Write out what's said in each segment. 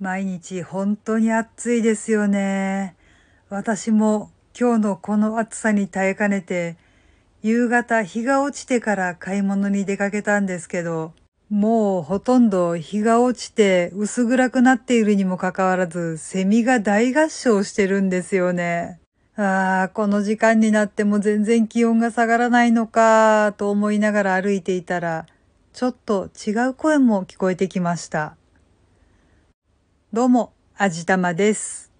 毎日本当に暑いですよね。私も今日のこの暑さに耐えかねて、夕方日が落ちてから買い物に出かけたんですけど、もうほとんど日が落ちて薄暗くなっているにもかかわらず、セミが大合唱してるんですよね。ああ、この時間になっても全然気温が下がらないのかと思いながら歩いていたら、ちょっと違う声も聞こえてきました。どうも、あじたまです。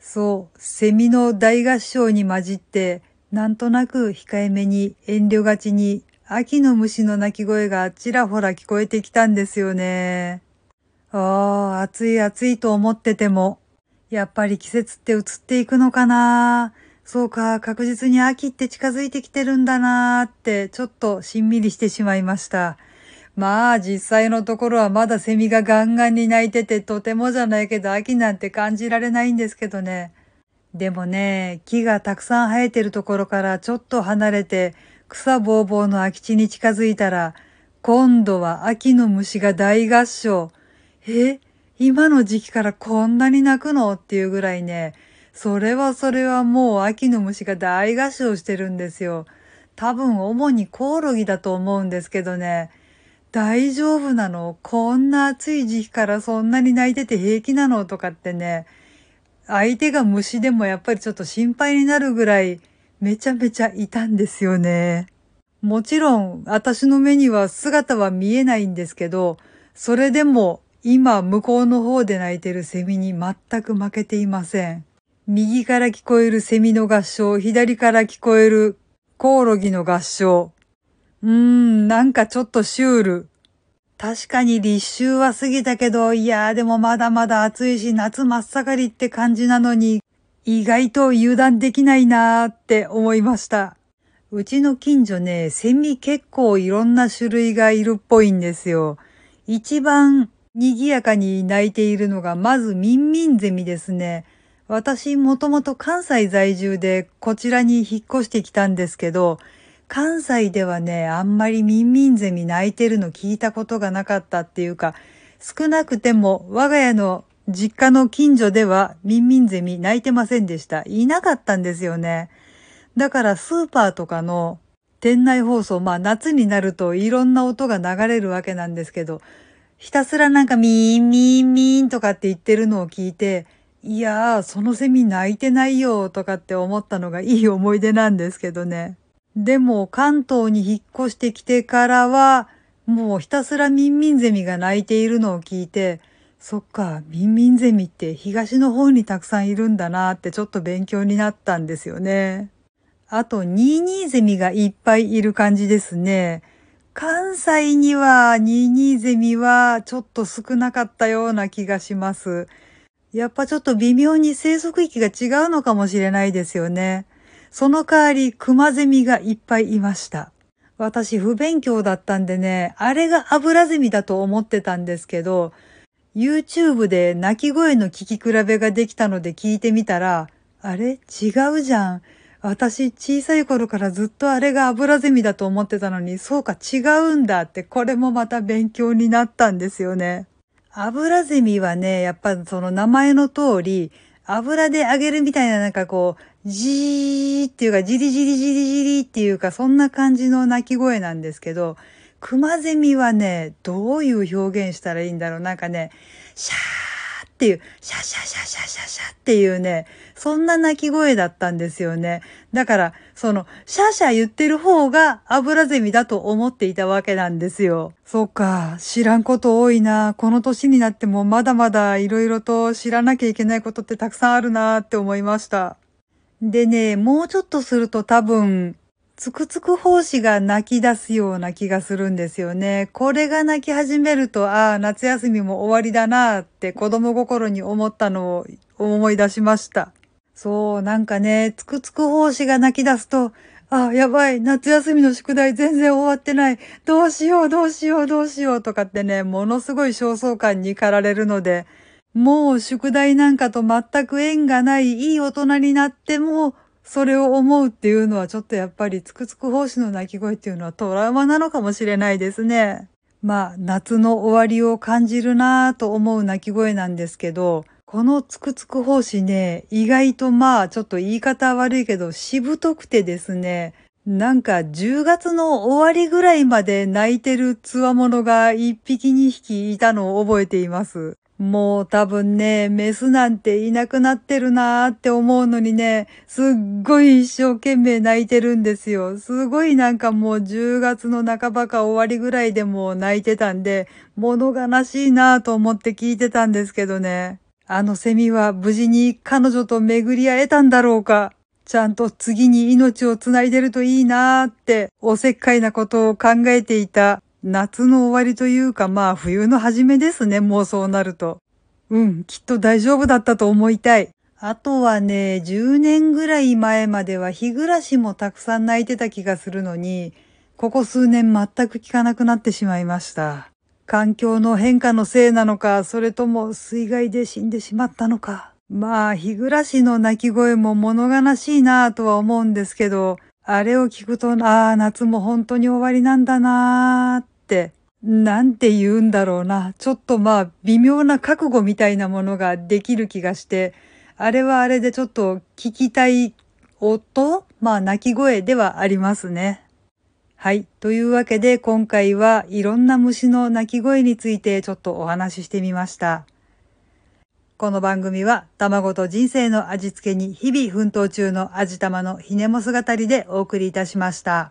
そう、セミの大合唱に混じって、なんとなく控えめに遠慮がちに秋の虫の鳴き声がちらほら聞こえてきたんですよね。ああ、暑い暑いと思ってても、やっぱり季節って移っていくのかなそうか、確実に秋って近づいてきてるんだなーって、ちょっとしんみりしてしまいました。まあ、実際のところはまだセミがガンガンに鳴いてて、とてもじゃないけど秋なんて感じられないんですけどね。でもね、木がたくさん生えてるところからちょっと離れて草ぼうぼうの空き地に近づいたら、今度は秋の虫が大合唱。え今の時期からこんなに鳴くの？っていうぐらいね、それはそれはもう秋の虫が大合唱してるんですよ。多分主にコオロギだと思うんですけどね。大丈夫なの？こんな暑い時期からそんなに泣いてて平気なの？とかってね。相手が虫でもやっぱりちょっと心配になるぐらいめちゃめちゃいたんですよね。もちろん私の目には姿は見えないんですけど、それでも今向こうの方で鳴いてるセミに全く負けていません。右から聞こえるセミの合唱、左から聞こえるコオロギの合唱。うーん、なんかちょっとシュール。確かに立秋は過ぎたけど、いやーでもまだまだ暑いし夏真っ盛りって感じなのに、意外と油断できないなーって思いました。うちの近所ね、セミ結構いろんな種類がいるっぽいんですよ。一番賑やかに鳴いているのがまずミンミンゼミですね。私もともと関西在住でこちらに引っ越してきたんですけど、関西ではね、あんまりミンミンゼミ鳴いてるの聞いたことがなかったっていうか、少なくても我が家の実家の近所ではミンミンゼミ鳴いてませんでした。いなかったんですよね。だからスーパーとかの店内放送、まあ夏になるといろんな音が流れるわけなんですけど、ひたすらなんかミーンミーンミーンとかって言ってるのを聞いて、いやー、そのセミ鳴いてないよとかって思ったのがいい思い出なんですけどね。でも関東に引っ越してきてからは、もうひたすらミンミンゼミが鳴いているのを聞いて、そっか、ミンミンゼミって東の方にたくさんいるんだなってちょっと勉強になったんですよね。あと、ニーニーゼミがいっぱいいる感じですね。関西にはニーニーゼミはちょっと少なかったような気がします。やっぱちょっと微妙に生息域が違うのかもしれないですよね。その代わりクマゼミがいっぱいいました。私不勉強だったんでね、あれがアブラゼミだと思ってたんですけど、YouTube で鳴き声の聞き比べができたので聞いてみたら、あれ？違うじゃん。私小さい頃からずっとあれがアブラゼミだと思ってたのに、そうか違うんだって、これもまた勉強になったんですよね。アブラゼミはね、やっぱその名前の通り、油で揚げるみたいななんかこう、じーっていうか、じりじりじりじりっていうか、そんな感じの鳴き声なんですけど、クマゼミはね、どういう表現したらいいんだろう。なんかね、シャーっていう、シャシャシャシャシャシャっていうね、そんな鳴き声だったんですよね。だから、その、シャシャ言ってる方が油ゼミだと思っていたわけなんですよ。そっか、知らんこと多いな。この年になってもまだまだ色々と知らなきゃいけないことってたくさんあるなって思いました。でね、もうちょっとすると多分、つくつく胞子が泣き出すような気がするんですよね。これが泣き始めると、ああ、夏休みも終わりだなって子供心に思ったのを思い出しました。そう、なんかね、つくつく胞子が泣き出すと、ああ、やばい、夏休みの宿題全然終わってない。どうしよう、どうしよう、どうしようとかってね、ものすごい焦燥感に駆られるので、もう宿題なんかと全く縁がないいい大人になっても、それを思うっていうのはちょっとやっぱりつくつく胞子の鳴き声っていうのはトラウマなのかもしれないですね。まあ、夏の終わりを感じるなぁと思う鳴き声なんですけど、このつくつく胞子ね、意外とまあ、ちょっと言い方悪いけど、しぶとくてですね、なんか10月の終わりぐらいまで泣いてるつわものが一匹二匹いたのを覚えています。もう多分ね、メスなんていなくなってるなーって思うのにね、すっごい一生懸命泣いてるんですよ。すごいなんかもう10月の半ばか終わりぐらいでも泣いてたんで、物悲しいなーと思って聞いてたんですけどね。あのセミは無事に彼女と巡り会えたんだろうか。ちゃんと次に命をつないでるといいなーって、おせっかいなことを考えていた夏の終わりというかまあ冬の初めですね、もうそうなると。うん、きっと大丈夫だったと思いたい。あとはね、10年ぐらい前までは日暮らしもたくさん泣いてた気がするのに、ここ数年全く聞かなくなってしまいました。環境の変化のせいなのか、それとも水害で死んでしまったのか。まあ、日暮らしの泣き声も物悲しいなぁとは思うんですけど、あれを聞くと、ああ、夏も本当に終わりなんだなーって、なんて言うんだろうな。ちょっとまあ、微妙な覚悟みたいなものができる気がして、あれはあれでちょっと聞きたい音まあ、鳴き声ではありますね。はい。というわけで、今回はいろんな虫の鳴き声についてちょっとお話ししてみました。この番組は、卵と人生の味付けに日々奮闘中の味玉のひねも姿りでお送りいたしました。